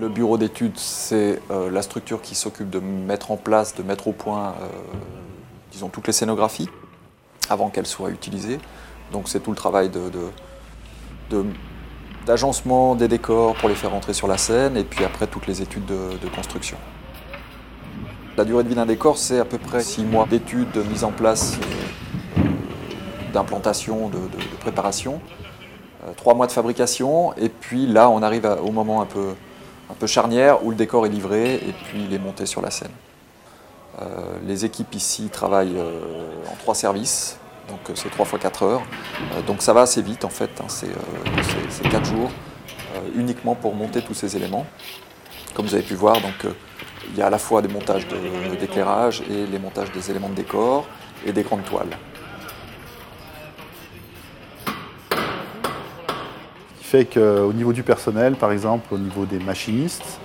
Le bureau d'études, c'est euh, la structure qui s'occupe de mettre en place, de mettre au point, euh, disons, toutes les scénographies avant qu'elles soient utilisées. Donc c'est tout le travail d'agencement des décors pour les faire entrer sur la scène et puis après toutes les études de, construction. La durée de vie d'un décor, c'est à peu près six mois d'études, de mise en place, euh, d'implantation, de, préparation, trois mois de fabrication et puis là on arrive au moment un peu charnière où le décor est livré et puis il est monté sur la scène. Euh, les équipes ici travaillent euh, en trois services, donc euh, c'est trois fois quatre heures. donc ça va assez vite en fait, hein. c'est quatre jours uniquement pour monter tous ces éléments. Comme vous avez pu voir, il y a à la fois des montages d'éclairage et les montages des éléments de décor et des grandes toiles. Fait qu'au niveau du personnel, par exemple, au niveau des machinistes,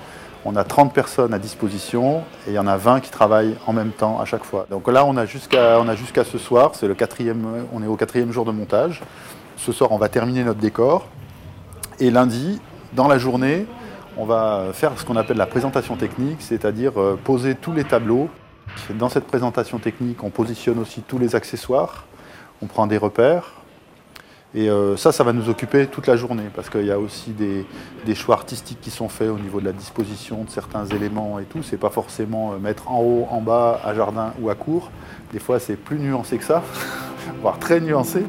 on a 30 personnes à disposition et il y en a 20 qui travaillent en même temps à chaque fois. Donc là, on a jusqu'à ce soir, on est au quatrième jour de montage. Ce soir, on va terminer notre décor. Et lundi, dans la journée, on va faire ce qu'on appelle la présentation technique, c'est-à-dire euh, poser tous les tableaux. Dans cette présentation technique, on positionne aussi tous les accessoires, on prend des repères, et euh, ça, ça va nous occuper toute la journée, parce qu'il y a aussi des, choix artistiques qui sont faits au niveau de la disposition de certains éléments et tout. C'est pas forcément euh, mettre en haut, en bas, à jardin ou à cour. Des fois, c'est plus nuancé que ça, voire très nuancé.